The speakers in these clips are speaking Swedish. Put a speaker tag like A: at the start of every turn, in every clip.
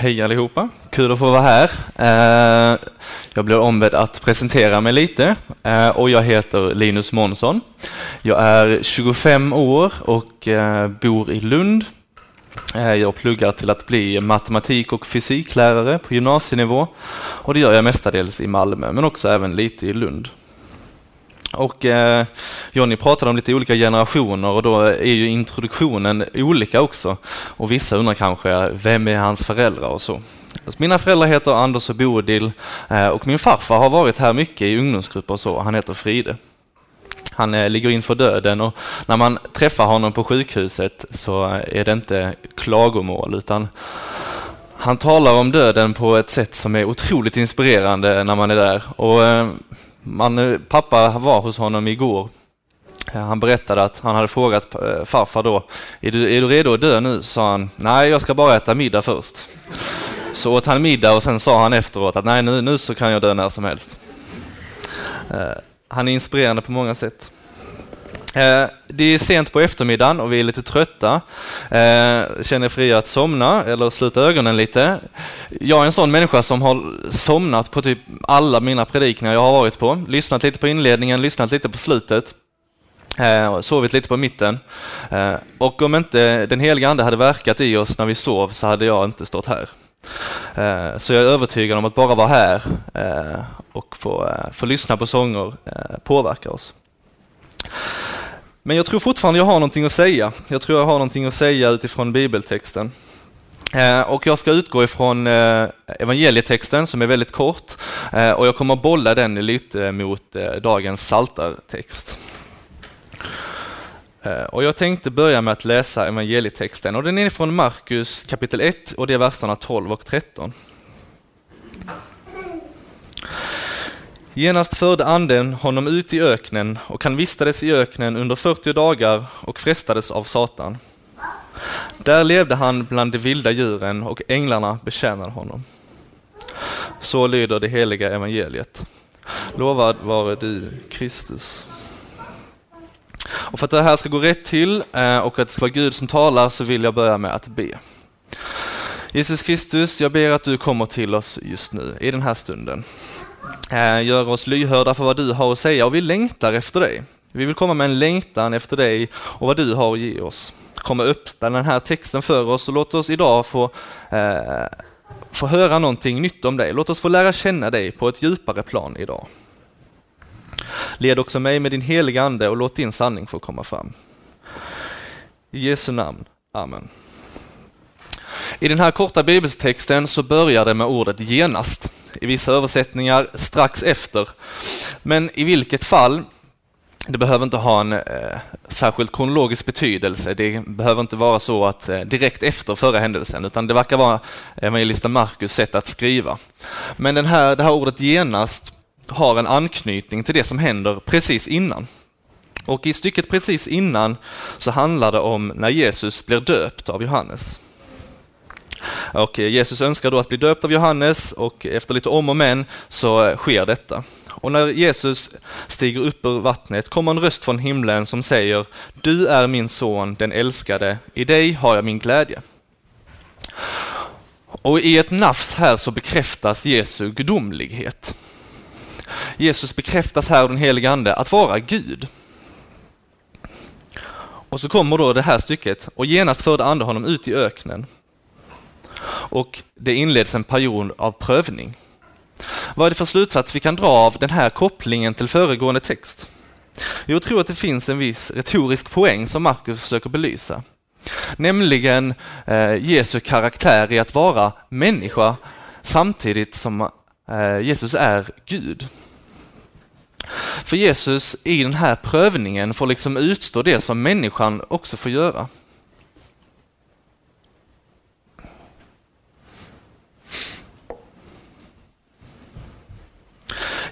A: Hej allihopa, kul att få vara här. Eh, jag blir ombedd att presentera mig lite eh, och jag heter Linus Månsson. Jag är 25 år och eh, bor i Lund. Jag pluggar till att bli matematik och fysiklärare på gymnasienivå och det gör jag mestadels i Malmö men också även lite i Lund. Och eh, Jonny pratade om lite olika generationer och då är ju introduktionen olika också. Och vissa undrar kanske, vem är hans föräldrar och så. Alltså, mina föräldrar heter Anders och Bodil eh, och min farfar har varit här mycket i ungdomsgrupper och så. Han heter Fride. Han eh, ligger inför döden och när man träffar honom på sjukhuset så eh, är det inte klagomål utan han talar om döden på ett sätt som är otroligt inspirerande när man är där. Och eh, man, eh, pappa var hos honom igår. Eh, han berättade att han hade frågat eh, farfar då, är du, är du redo att dö nu? sa han, nej jag ska bara äta middag först. Så åt han middag och sen sa han efteråt att nej nu, nu så kan jag dö när som helst. Han är inspirerande på många sätt. Eh, det är sent på eftermiddagen och vi är lite trötta. Eh, känner er fria att somna eller sluta ögonen lite. Jag är en sån människa som har somnat på typ alla mina predikningar jag har varit på. Lyssnat lite på inledningen, lyssnat lite på slutet. Eh, sovit lite på mitten. Och om inte den heliga Ande hade verkat i oss när vi sov så hade jag inte stått här. Så jag är övertygad om att bara vara här och få, få lyssna på sånger påverkar oss. Men jag tror fortfarande jag har någonting att säga. Jag tror jag har någonting att säga utifrån bibeltexten. Eh, och jag ska utgå ifrån eh, evangelietexten som är väldigt kort eh, och jag kommer att bolla den lite mot dagens saltartext. Och jag tänkte börja med att läsa evangelietexten och den är från Markus kapitel 1 och det är verserna 12 och 13. Genast förde anden honom ut i öknen och han vistades i öknen under 40 dagar och frestades av Satan. Där levde han bland de vilda djuren och änglarna betjänade honom. Så lyder det heliga evangeliet. Lovad vare du, Kristus. Och för att det här ska gå rätt till eh, och att det ska vara Gud som talar så vill jag börja med att be. Jesus Kristus, jag ber att du kommer till oss just nu, i den här stunden. Eh, göra oss lyhörda för vad du har att säga och vi längtar efter dig. Vi vill komma med en längtan efter dig och vad du har att ge oss. Komma upp den här texten för oss och låt oss idag få, eh, få höra någonting nytt om dig. Låt oss få lära känna dig på ett djupare plan idag. Led också mig med din heliga Ande och låt din sanning få komma fram. I Jesu namn. Amen. I den här korta bibeltexten så börjar det med ordet genast. I vissa översättningar strax efter. Men i vilket fall, det behöver inte ha en eh, särskilt kronologisk betydelse. Det behöver inte vara så att eh, direkt efter förra händelsen, utan det verkar vara evangelisten Markus sätt att skriva. Men den här, det här ordet genast har en anknytning till det som händer precis innan. Och i stycket precis innan så handlar det om när Jesus blir döpt av Johannes. Och Jesus önskar då att bli döpt av Johannes och efter lite om och men så sker detta. Och när Jesus stiger upp ur vattnet kommer en röst från himlen som säger Du är min son, den älskade, i dig har jag min glädje. Och i ett nafs här så bekräftas Jesu gudomlighet. Jesus bekräftas här av den helige Ande att vara Gud. Och så kommer då det här stycket, och genast förde Ande honom ut i öknen och det inleds en period av prövning. Vad är det för slutsats vi kan dra av den här kopplingen till föregående text? Jag tror att det finns en viss retorisk poäng som Markus försöker belysa. Nämligen eh, Jesu karaktär i att vara människa samtidigt som eh, Jesus är Gud. För Jesus i den här prövningen får liksom utstå det som människan också får göra.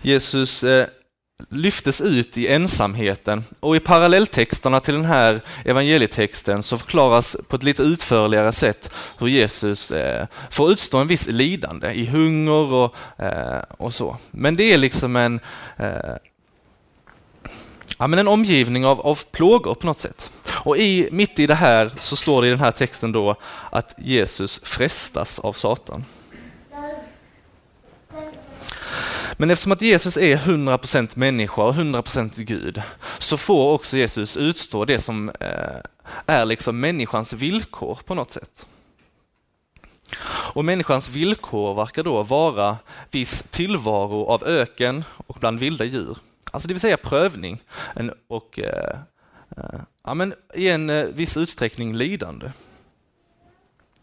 A: Jesus eh, lyftes ut i ensamheten och i parallelltexterna till den här evangelietexten så förklaras på ett lite utförligare sätt hur Jesus eh, får utstå en viss lidande i hunger och, eh, och så. Men det är liksom en, ja, men en omgivning av, av plågor på något sätt. Och i, mitt i det här så står det i den här texten då att Jesus frestas av Satan. Men eftersom att Jesus är 100% människa och 100% Gud så får också Jesus utstå det som eh, är liksom människans villkor på något sätt. Och människans villkor verkar då vara viss tillvaro av öken och bland vilda djur. Alltså det vill säga prövning och eh, eh, ja, men i en viss utsträckning lidande.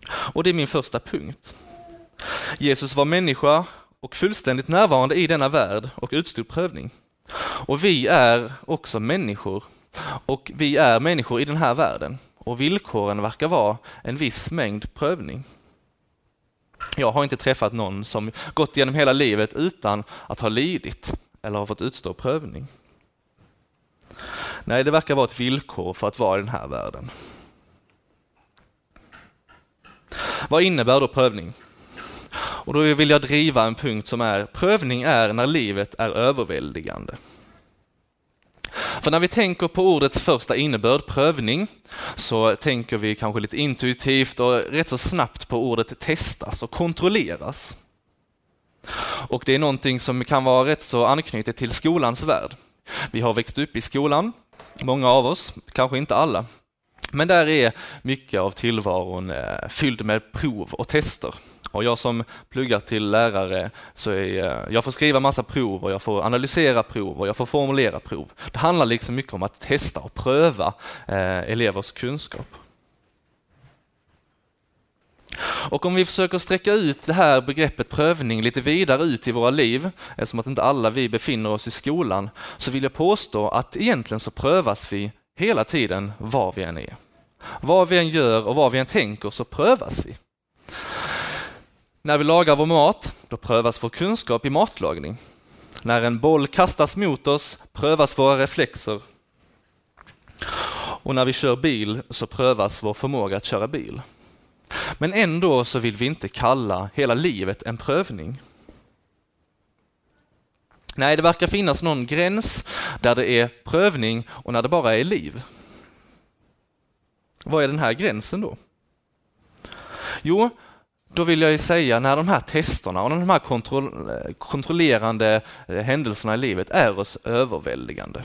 A: Och det är min första punkt. Jesus var människa och fullständigt närvarande i denna värld och utstod prövning. Och vi är också människor och vi är människor i den här världen och villkoren verkar vara en viss mängd prövning. Jag har inte träffat någon som gått genom hela livet utan att ha lidit eller har fått utstå prövning. Nej, det verkar vara ett villkor för att vara i den här världen. Vad innebär då prövning? Och då vill jag driva en punkt som är prövning är när livet är överväldigande. För när vi tänker på ordets första innebörd, prövning, så tänker vi kanske lite intuitivt och rätt så snabbt på ordet testas och kontrolleras. Och det är någonting som kan vara rätt så anknutet till skolans värld. Vi har växt upp i skolan, många av oss, kanske inte alla. Men där är mycket av tillvaron eh, fylld med prov och tester. Och jag som pluggar till lärare, så är, eh, jag får skriva massa prov och jag får analysera prov och jag får formulera prov. Det handlar liksom mycket om att testa och pröva eh, elevers kunskap. Och om vi försöker sträcka ut det här begreppet prövning lite vidare ut i våra liv, eftersom att inte alla vi befinner oss i skolan, så vill jag påstå att egentligen så prövas vi hela tiden var vi än är. Vad vi än gör och vad vi än tänker så prövas vi. När vi lagar vår mat, då prövas vår kunskap i matlagning. När en boll kastas mot oss prövas våra reflexer. Och när vi kör bil så prövas vår förmåga att köra bil. Men ändå så vill vi inte kalla hela livet en prövning. Nej, det verkar finnas någon gräns där det är prövning och när det bara är liv. Vad är den här gränsen då? Jo, då vill jag ju säga när de här testerna och de här kontroll kontrollerande eh, händelserna i livet är oss överväldigande.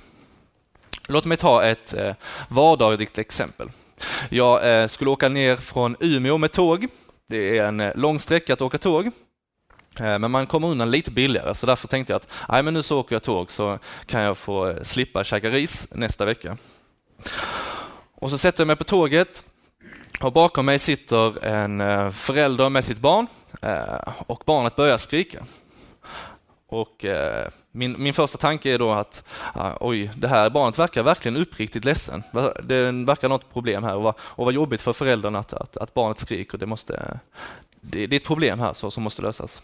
A: Låt mig ta ett eh, vardagligt exempel. Jag eh, skulle åka ner från Umeå med tåg. Det är en lång sträcka att åka tåg. Men man kommer undan lite billigare så därför tänkte jag att Nej, men nu så åker jag tåg så kan jag få slippa käka ris nästa vecka. Och så sätter jag mig på tåget och bakom mig sitter en eh, förälder med sitt barn eh, och barnet börjar skrika. Och eh, min, min första tanke är då att oj, det här barnet verkar verkligen uppriktigt ledsen. Det verkar något problem här och vad, och vad jobbigt för föräldern att, att, att barnet skriker. Det, måste, det, det är ett problem här så, som måste lösas.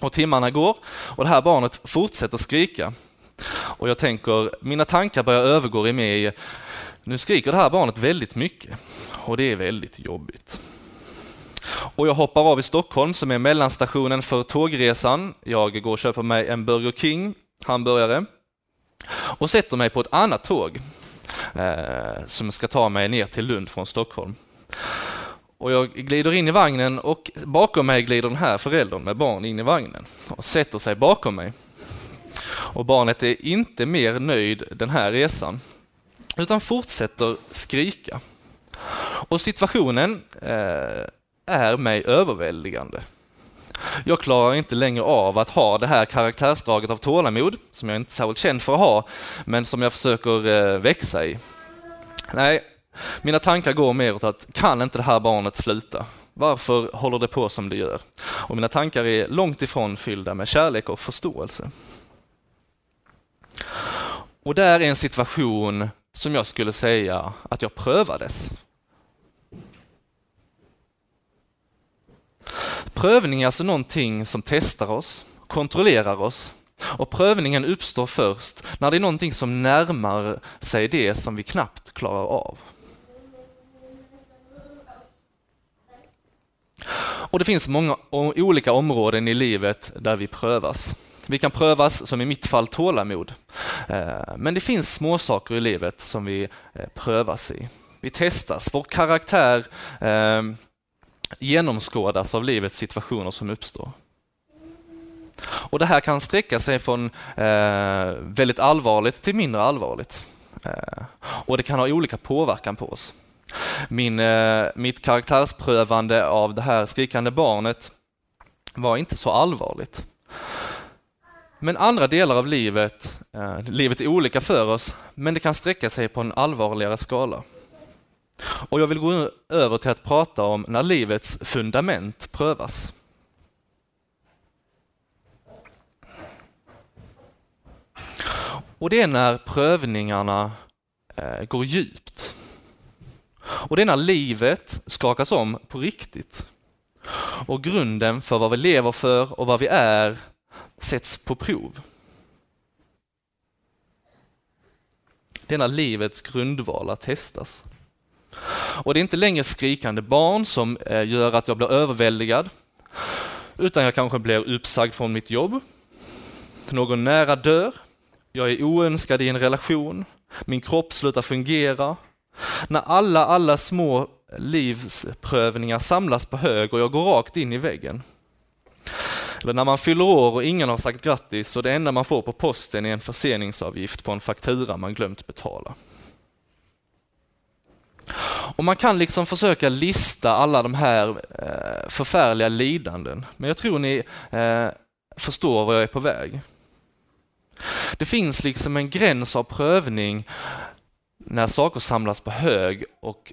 A: Och timmarna går och det här barnet fortsätter skrika. Och jag tänker, mina tankar börjar övergå i mig nu skriker det här barnet väldigt mycket och det är väldigt jobbigt. Och jag hoppar av i Stockholm som är mellanstationen för tågresan. Jag går och köper mig en Burger King hamburgare och sätter mig på ett annat tåg eh, som ska ta mig ner till Lund från Stockholm. Och jag glider in i vagnen och bakom mig glider den här föräldern med barn in i vagnen och sätter sig bakom mig. Och barnet är inte mer nöjd den här resan utan fortsätter skrika. Och situationen eh, är mig överväldigande. Jag klarar inte längre av att ha det här karaktärsdraget av tålamod, som jag inte är särskilt känd för att ha, men som jag försöker eh, växa i. Nej, mina tankar går mer åt att kan inte det här barnet sluta? Varför håller det på som det gör? Och mina tankar är långt ifrån fyllda med kärlek och förståelse. Och där är en situation som jag skulle säga att jag prövades. Prövning är alltså någonting som testar oss, kontrollerar oss och prövningen uppstår först när det är någonting som närmar sig det som vi knappt klarar av. Och det finns många olika områden i livet där vi prövas. Vi kan prövas, som i mitt fall, tålamod. Eh, men det finns små saker i livet som vi eh, prövas i. Vi testas, vår karaktär eh, genomskådas av livets situationer som uppstår. Och Det här kan sträcka sig från eh, väldigt allvarligt till mindre allvarligt. Eh, och det kan ha olika påverkan på oss. Min, eh, mitt karaktärsprövande av det här skrikande barnet var inte så allvarligt. Men andra delar av livet, eh, livet är olika för oss, men det kan sträcka sig på en allvarligare skala. Och jag vill gå över till att prata om när livets fundament prövas. Och det är när prövningarna eh, går djupt. Och det är när livet skakas om på riktigt. Och grunden för vad vi lever för och vad vi är sätts på prov. Det är när livets grundvalar testas. Och det är inte längre skrikande barn som eh, gör att jag blir överväldigad, utan jag kanske blir uppsagd från mitt jobb, någon nära dör, jag är oönskad i en relation, min kropp slutar fungera. När alla, alla små livsprövningar samlas på hög och jag går rakt in i väggen. Eller när man fyller år och ingen har sagt grattis och det enda man får på posten är en förseningsavgift på en faktura man glömt betala. Och Man kan liksom försöka lista alla de här eh, förfärliga lidanden, men jag tror ni eh, förstår var jag är på väg. Det finns liksom en gräns av prövning när saker samlas på hög och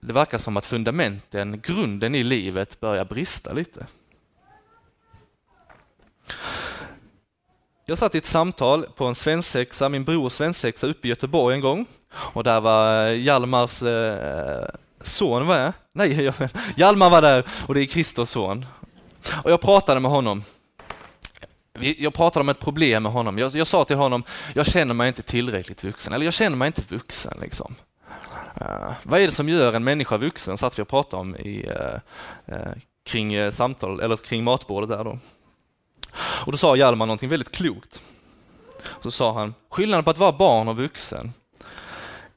A: det verkar som att fundamenten, grunden i livet börjar brista lite. Jag satt i ett samtal på en svensexa, min brors svensexa uppe i Göteborg en gång och där var eh, Hjalmars eh, son, var jag? Nej, Hjalmar var där och det är Kristers son. Och jag pratade med honom. Jag pratade om ett problem med honom. Jag, jag sa till honom, jag känner mig inte tillräckligt vuxen, eller jag känner mig inte vuxen. Liksom. Uh, vad är det som gör en människa vuxen? Satt vi och pratade om i, uh, uh, kring samtal, eller kring matbordet där då. Och då sa Hjalmar någonting väldigt klokt. Så sa han, skillnaden på att vara barn och vuxen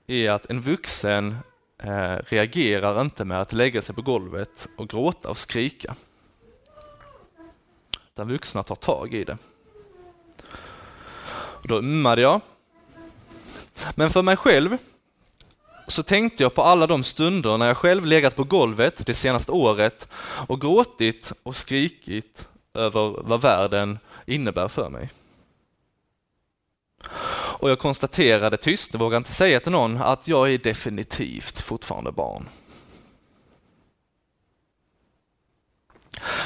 A: är att en vuxen eh, reagerar inte med att lägga sig på golvet och gråta och skrika. Utan vuxna tar tag i det. Och då ummade jag. Men för mig själv så tänkte jag på alla de stunder när jag själv legat på golvet det senaste året och gråtit och skrikit över vad världen innebär för mig. Och jag konstaterade tyst, vågar inte säga till någon, att jag är definitivt fortfarande barn.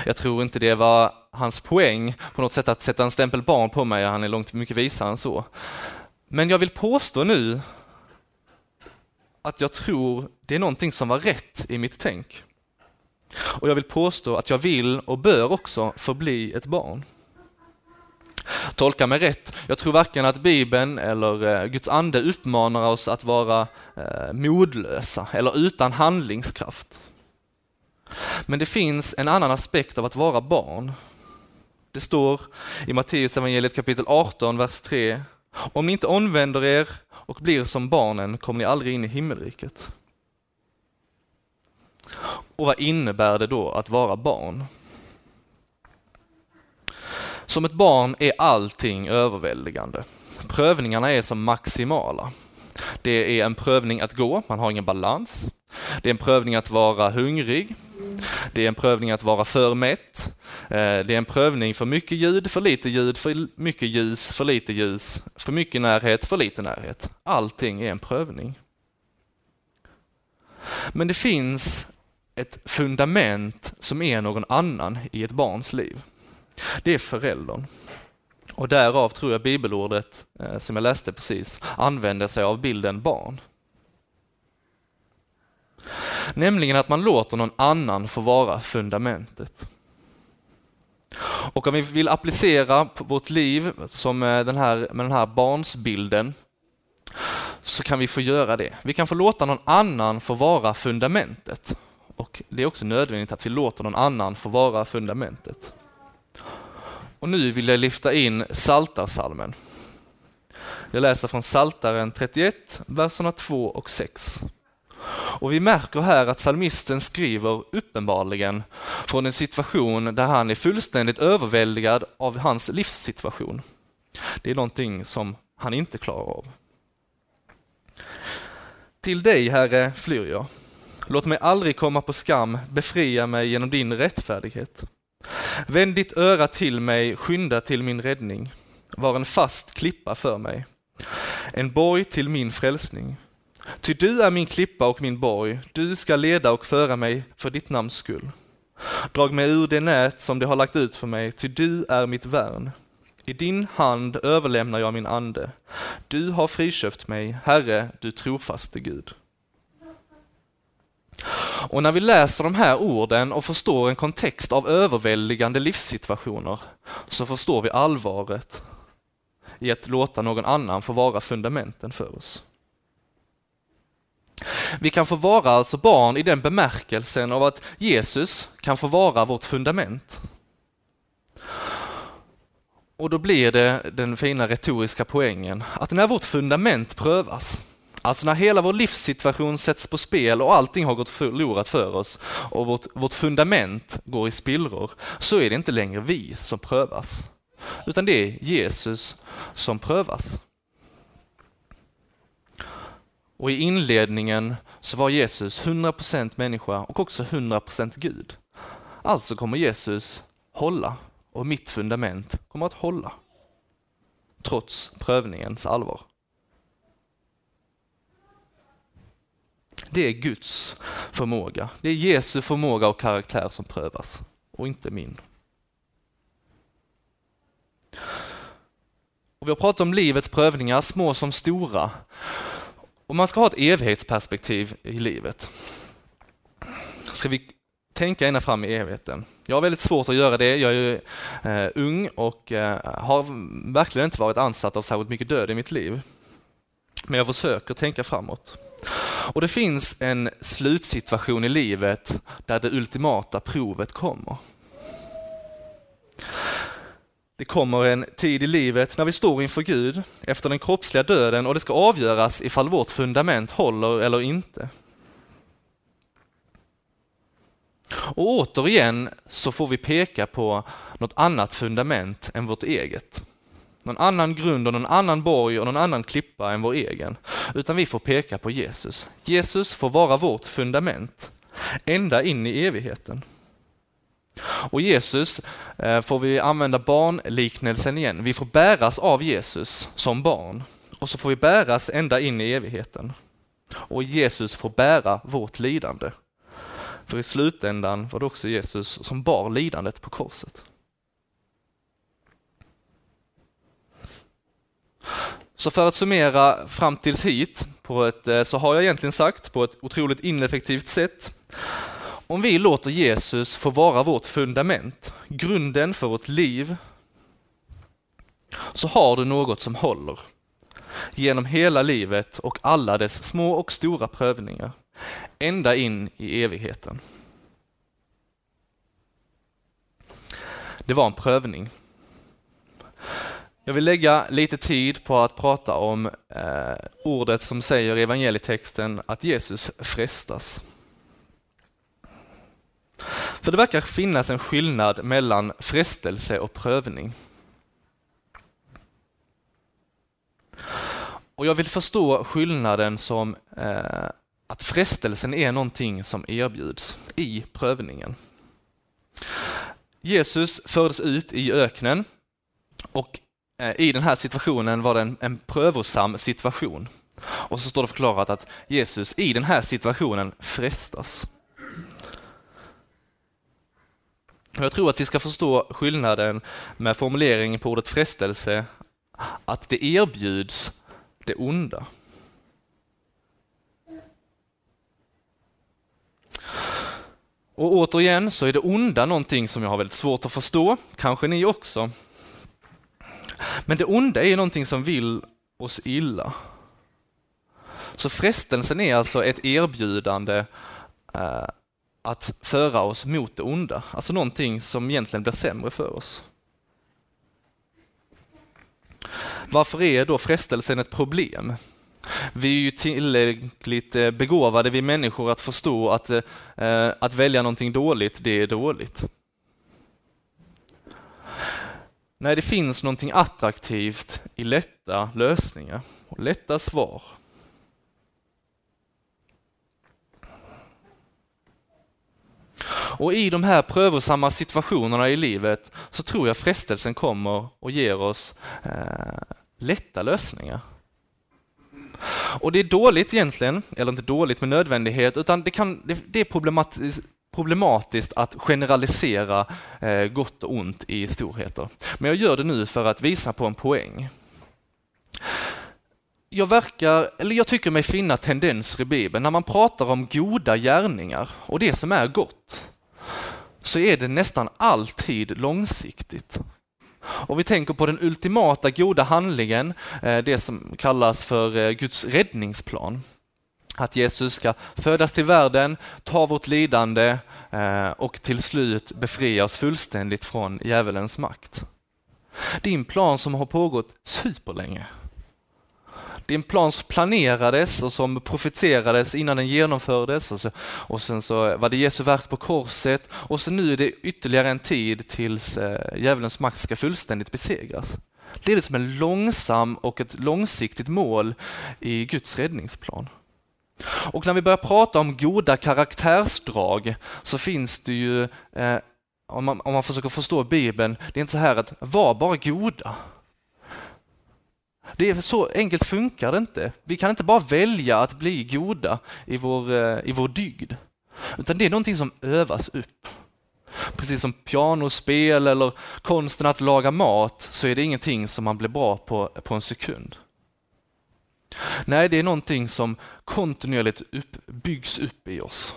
A: Jag tror inte det var hans poäng på något sätt att sätta en stämpel barn på mig, han är långt mycket visare än så. Men jag vill påstå nu att jag tror det är någonting som var rätt i mitt tänk. Och jag vill påstå att jag vill och bör också förbli ett barn. Tolka mig rätt, jag tror varken att Bibeln eller eh, Guds ande uppmanar oss att vara eh, modlösa eller utan handlingskraft. Men det finns en annan aspekt av att vara barn. Det står i Matteus evangeliet kapitel 18, vers 3. Om ni inte omvänder er och blir som barnen kommer ni aldrig in i himmelriket. Och vad innebär det då att vara barn? Som ett barn är allting överväldigande. Prövningarna är som maximala. Det är en prövning att gå, man har ingen balans. Det är en prövning att vara hungrig. Det är en prövning att vara för mätt. Eh, det är en prövning för mycket ljud, för lite ljud, för mycket ljus, för lite ljus, för mycket närhet, för lite närhet. Allting är en prövning. Men det finns ett fundament som är någon annan i ett barns liv. Det är föräldern. Och därav tror jag bibelordet, eh, som jag läste precis, använder sig av bilden barn. Nämligen att man låter någon annan få vara fundamentet. Och om vi vill applicera på vårt liv som eh, den här, med den här barnsbilden så kan vi få göra det. Vi kan få låta någon annan få vara fundamentet. Och Det är också nödvändigt att vi låter någon annan få vara fundamentet. Och nu vill jag lyfta in Saltarsalmen. Jag läser från Saltaren 31, verserna 2 och 6. Och vi märker här att salmisten skriver uppenbarligen från en situation där han är fullständigt överväldigad av hans livssituation. Det är någonting som han inte klarar av. Till dig, Herre, flyr jag. Låt mig aldrig komma på skam, befria mig genom din rättfärdighet. Vänd ditt öra till mig, skynda till min räddning. Var en fast klippa för mig, en borg till min frälsning. Ty du är min klippa och min borg, du ska leda och föra mig för ditt namns skull. Drag mig ur det nät som de har lagt ut för mig, ty du är mitt värn. I din hand överlämnar jag min ande. Du har friköpt mig, Herre, du trofaste Gud. Och när vi läser de här orden och förstår en kontext av överväldigande livssituationer så förstår vi allvaret i att låta någon annan få vara fundamenten för oss. Vi kan få vara alltså barn i den bemärkelsen av att Jesus kan få vara vårt fundament. Och då blir det den fina retoriska poängen att när vårt fundament prövas, alltså när hela vår livssituation sätts på spel och allting har gått förlorat för oss och vårt, vårt fundament går i spillror, så är det inte längre vi som prövas, utan det är Jesus som prövas. Och i inledningen så var Jesus 100% människa och också 100% Gud. Alltså kommer Jesus hålla och mitt fundament kommer att hålla. Trots prövningens allvar. Det är Guds förmåga. Det är Jesu förmåga och karaktär som prövas och inte min. Och vi har pratat om livets prövningar, små som stora. Och man ska ha ett evighetsperspektiv i livet. Ska vi tänka ända fram i evigheten. Jag har väldigt svårt att göra det. Jag är ju, eh, ung och eh, har verkligen inte varit ansatt av särskilt mycket död i mitt liv. Men jag försöker tänka framåt. Och det finns en slutsituation i livet där det ultimata provet kommer. Det kommer en tid i livet när vi står inför Gud efter den kroppsliga döden och det ska avgöras ifall vårt fundament håller eller inte. Och återigen så får vi peka på något annat fundament än vårt eget. Någon annan grund och någon annan borg och någon annan klippa än vår egen. Utan vi får peka på Jesus. Jesus får vara vårt fundament ända in i evigheten. Och Jesus eh, får vi använda barnliknelsen igen. Vi får bäras av Jesus som barn och så får vi bäras ända in i evigheten. Och Jesus får bära vårt lidande. För i slutändan var det också Jesus som bar lidandet på korset. Så för att summera fram tills hit, på ett, eh, så har jag egentligen sagt på ett otroligt ineffektivt sätt om vi låter Jesus få vara vårt fundament, grunden för vårt liv, så har du något som håller genom hela livet och alla dess små och stora prövningar, ända in i evigheten. Det var en prövning. Jag vill lägga lite tid på att prata om eh, ordet som säger i evangelietexten att Jesus frestas. För det verkar finnas en skillnad mellan frestelse och prövning. Och jag vill förstå skillnaden som eh, att frestelsen är någonting som erbjuds i prövningen. Jesus fördes ut i öknen och Eh, i den här situationen var det en, en prövosam situation. Och så står det förklarat att Jesus i den här situationen frestas. Jag tror att vi ska förstå skillnaden med formuleringen på ordet frestelse, att det erbjuds det onda. Och återigen så är det onda någonting som jag har väldigt svårt att förstå, kanske ni också. Men det onda är någonting som vill oss illa. Så frestelsen är alltså ett erbjudande eh, att föra oss mot det onda, alltså någonting som egentligen blir sämre för oss. Varför är då frestelsen ett problem? Vi är ju tillräckligt eh, begåvade vi människor att förstå att, eh, att välja någonting dåligt, det är dåligt. Nej, det finns någonting attraktivt i lätta lösningar och lätta svar. Och i de här prövosamma situationerna i livet så tror jag frestelsen kommer och ger oss eh, lätta lösningar. Och det är dåligt egentligen, eller inte dåligt med nödvändighet, utan det, kan, det, det är problematiskt, att generalisera eh, gott och ont i storheter. Men jag gör det nu för att visa på en poäng. Jag, verkar, eller jag tycker mig finna tendenser i Bibeln när man pratar om goda gärningar och det som är gott, så är det nästan alltid långsiktigt. Och vi tänker på den ultimata goda handlingen, eh, det som kallas för eh, Guds räddningsplan. Att Jesus ska födas till världen, ta vårt lidande eh, och till slut befria oss fullständigt från djävulens makt. Det är en plan som har pågått superlänge. Det är en plan som planerades och som profeterades innan den genomfördes och, så, och sen så var det Jesu verk på korset och så nu är det ytterligare en tid tills eh, djävulens makt ska fullständigt besegras. Det är liksom en långsam och ett långsiktigt mål i Guds räddningsplan. Och när vi börjar prata om goda karaktärsdrag så finns det ju, eh, om, man, om man försöker förstå Bibeln, det är inte så här att var bara goda. Det är så enkelt funkar det inte. Vi kan inte bara välja att bli goda i vår, eh, i vår dygd, utan det är någonting som övas upp. Precis som pianospel eller konsten att laga mat så är det ingenting som man blir bra på på en sekund. Nej, det är någonting som kontinuerligt upp, byggs upp i oss.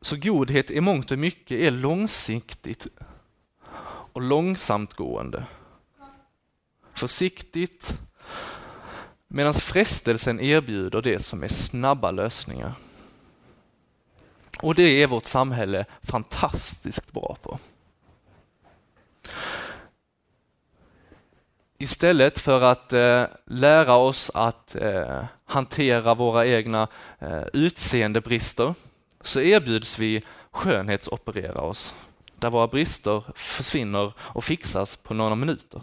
A: Så godhet i mångt och mycket är långsiktigt och långsamt gående. Försiktigt, medan frestelsen erbjuder det som är snabba lösningar. Och det är vårt samhälle fantastiskt bra på. Istället för att eh, lära oss att eh, hantera våra egna eh, utseendebrister så erbjuds vi skönhetsoperera oss där våra brister försvinner och fixas på några minuter.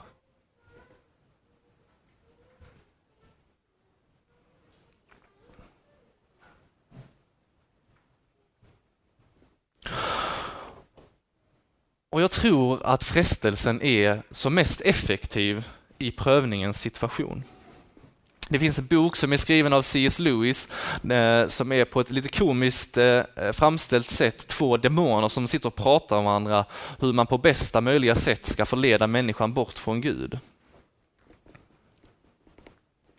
A: Och jag tror att frestelsen är som mest effektiv i prövningens situation. Det finns en bok som är skriven av C.S. Lewis eh, som är på ett lite komiskt eh, framställt sätt två demoner som sitter och pratar med varandra hur man på bästa möjliga sätt ska förleda människan bort från Gud.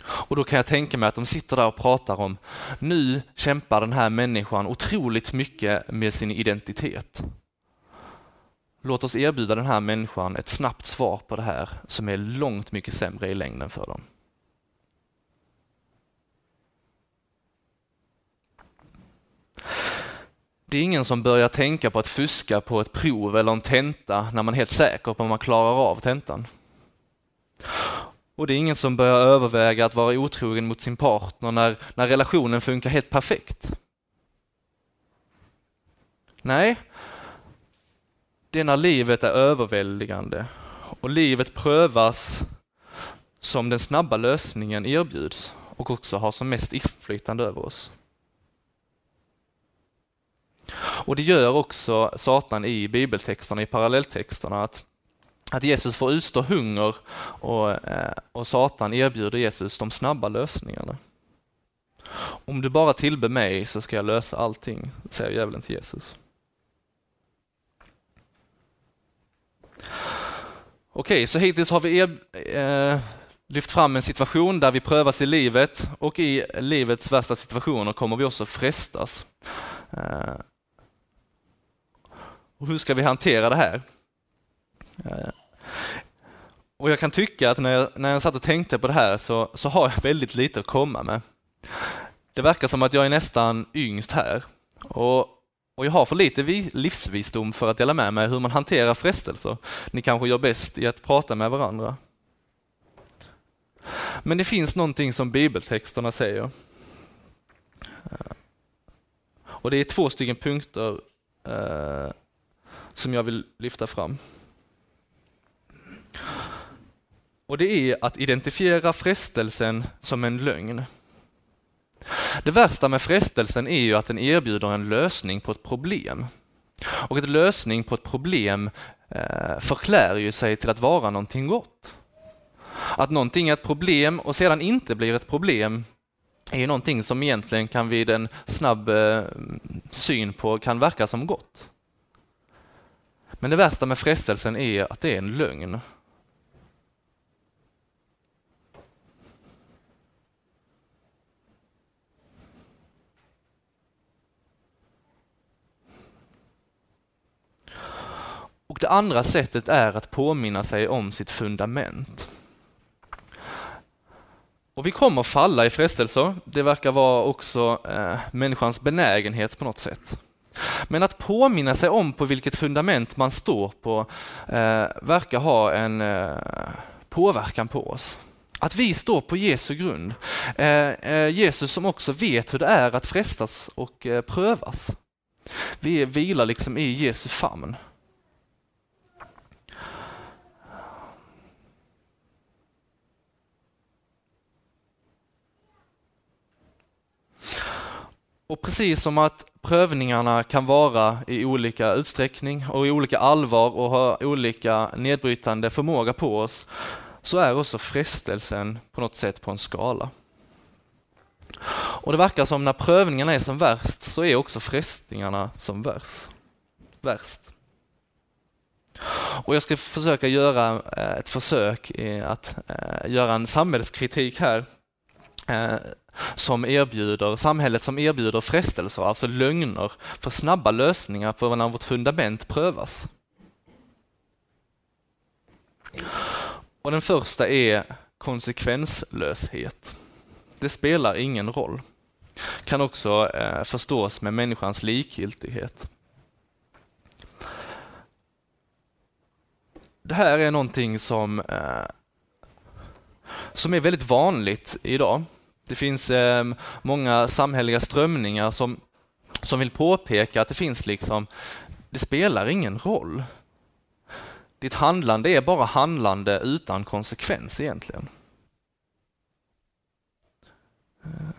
A: Och då kan jag tänka mig att de sitter där och pratar om, nu kämpar den här människan otroligt mycket med sin identitet. Låt oss erbjuda den här människan ett snabbt svar på det här som är långt mycket sämre i längden för dem. Det är ingen som börjar tänka på att fuska på ett prov eller en tenta när man är helt säker på att man klarar av tentan. Och det är ingen som börjar överväga att vara otrogen mot sin partner när, när relationen funkar helt perfekt. Nej, det är när livet är överväldigande och livet prövas som den snabba lösningen erbjuds och också har som mest inflytande över oss. Och det gör också Satan i bibeltexterna, i parallelltexterna, att, att Jesus får utstå hunger och, eh, och Satan erbjuder Jesus de snabba lösningarna. Om du bara tillber mig så ska jag lösa allting, säger djävulen till Jesus. Okej, så hittills har vi eh, lyft fram en situation där vi prövas i livet och i livets värsta situationer kommer vi också frestas. Eh, och hur ska vi hantera det här? Eh, och jag kan tycka att när jag, när jag satt och tänkte på det här så, så har jag väldigt lite att komma med. Det verkar som att jag är nästan yngst här. Och, och jag har för lite livsvisdom för att dela med mig hur man hanterar frestelser. Ni kanske gör bäst i att prata med varandra. Men det finns någonting som bibeltexterna säger. Eh, och det är två stycken punkter eh, som jag vill lyfta fram. Och det är att identifiera frestelsen som en lögn. Det värsta med frestelsen är ju att den erbjuder en lösning på ett problem. Och en lösning på ett problem eh, förklär ju sig till att vara någonting gott. Att någonting är ett problem och sedan inte blir ett problem är ju någonting som egentligen kan vid en snabb eh, syn på kan verka som gott. Men det värsta med frestelsen är att det är en lögn. Och det andra sättet är att påminna sig om sitt fundament. Och vi kommer falla i frestelser. Det verkar vara också eh, människans benägenhet på något sätt. Men att påminna sig om på vilket fundament man står på eh, verkar ha en eh, påverkan på oss. Att vi står på Jesu grund. Eh, Jesus som också vet hur det är att frestas och eh, prövas. Vi vilar liksom i Jesu famn. Och precis som att prövningarna kan vara i olika utsträckning och i olika allvar och ha olika nedbrytande förmåga på oss, så är också frestelsen på något sätt på en skala. Och det verkar som när prövningarna är som värst så är också frestningarna som värst. värst. Och jag ska försöka göra eh, ett försök i att eh, göra en samhällskritik här eh, som erbjuder, samhället som erbjuder frestelser, alltså lögner för snabba lösningar på när vårt fundament prövas. Och den första är konsekvenslöshet. Det spelar ingen roll. Kan också eh, förstås med människans likgiltighet. Det här är någonting som, eh, som är väldigt vanligt idag. Det finns eh, många samhälleliga strömningar som, som vill påpeka att det finns liksom, det spelar ingen roll. Ditt handlande är bara handlande utan konsekvens egentligen. Eh.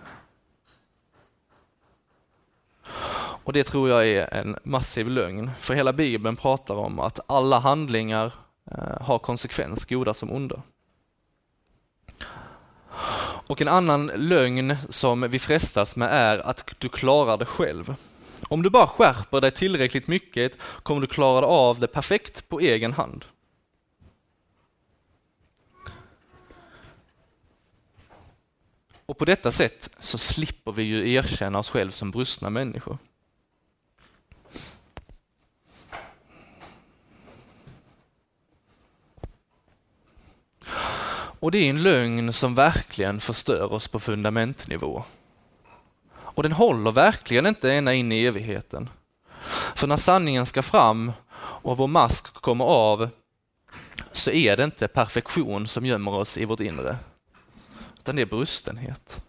A: Och det tror jag är en massiv lögn, för hela Bibeln pratar om att alla handlingar eh, har konsekvens, goda som onda. Och en annan lögn som vi frestas med är att du klarar det själv. Om du bara skärper dig tillräckligt mycket kommer du klara av det perfekt på egen hand. Och på detta sätt så slipper vi ju erkänna oss själva som brustna människor. Och det är en lögn som verkligen förstör oss på fundamentnivå. Och den håller verkligen inte ända in i evigheten. För när sanningen ska fram och vår mask kommer av så är det inte perfektion som gömmer oss i vårt inre, utan det är brustenhet.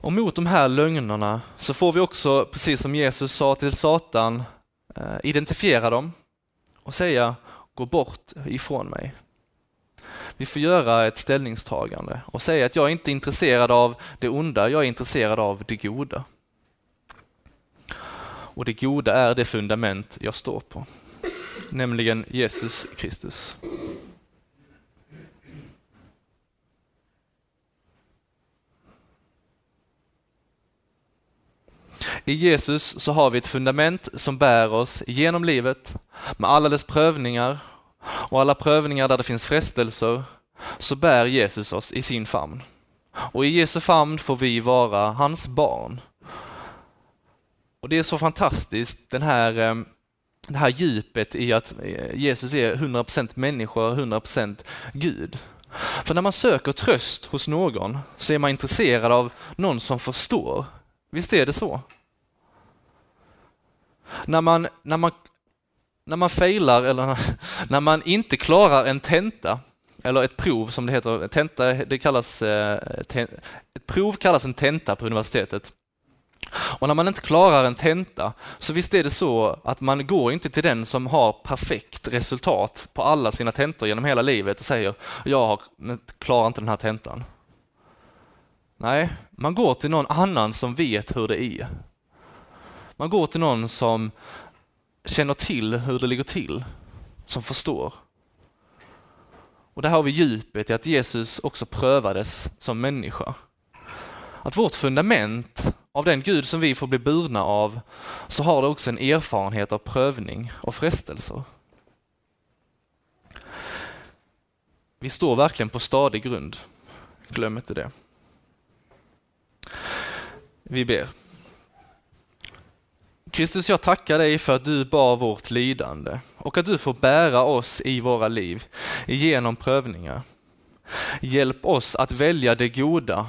A: Och mot de här lögnerna så får vi också, precis som Jesus sa till Satan, eh, identifiera dem och säga gå bort ifrån mig. Vi får göra ett ställningstagande och säga att jag är inte intresserad av det onda, jag är intresserad av det goda. Och det goda är det fundament jag står på, nämligen Jesus Kristus. I Jesus så har vi ett fundament som bär oss genom livet med alla dess prövningar och alla prövningar där det finns frestelser så bär Jesus oss i sin famn. Och i Jesu famn får vi vara hans barn. Och det är så fantastiskt, den här, eh, det här djupet i att eh, Jesus är 100% människa och 100% Gud. För när man söker tröst hos någon så är man intresserad av någon som förstår. Visst är det så? När man, när man, när man failar eller när man inte klarar en tenta eller ett prov som det heter, tenta, det kallas, eh, ett prov kallas en tenta på universitetet. Och när man inte klarar en tenta, så visst är det så att man går inte till den som har perfekt resultat på alla sina tentor genom hela livet och säger jag klarar inte den här tentan. Nej, man går till någon annan som vet hur det är. Man går till någon som känner till hur det ligger till, som förstår. Och där har vi djupet i att Jesus också prövades som människa. Att vårt fundament av den Gud som vi får bli burna av, så har det också en erfarenhet av prövning och frestelser. Vi står verkligen på stadig grund. Glöm inte det. Vi ber. Kristus, jag tackar dig för att du bar vårt lidande och att du får bära oss i våra liv genom prövningar. Hjälp oss att välja det goda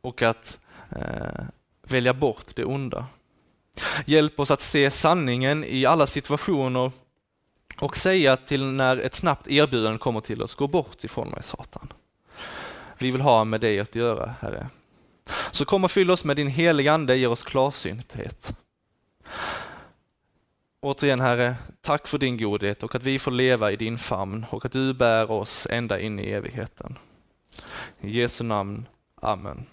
A: och att eh, välja bort det onda. Hjälp oss att se sanningen i alla situationer och säga till när ett snabbt erbjudande kommer till oss, gå bort ifrån mig Satan. Vi vill ha med dig att göra, Herre. Så kom och fyll oss med din heliga Ande, ge oss klarsynthet. Återigen Herre, tack för din godhet och att vi får leva i din famn och att du bär oss ända in i evigheten. I Jesu namn, Amen.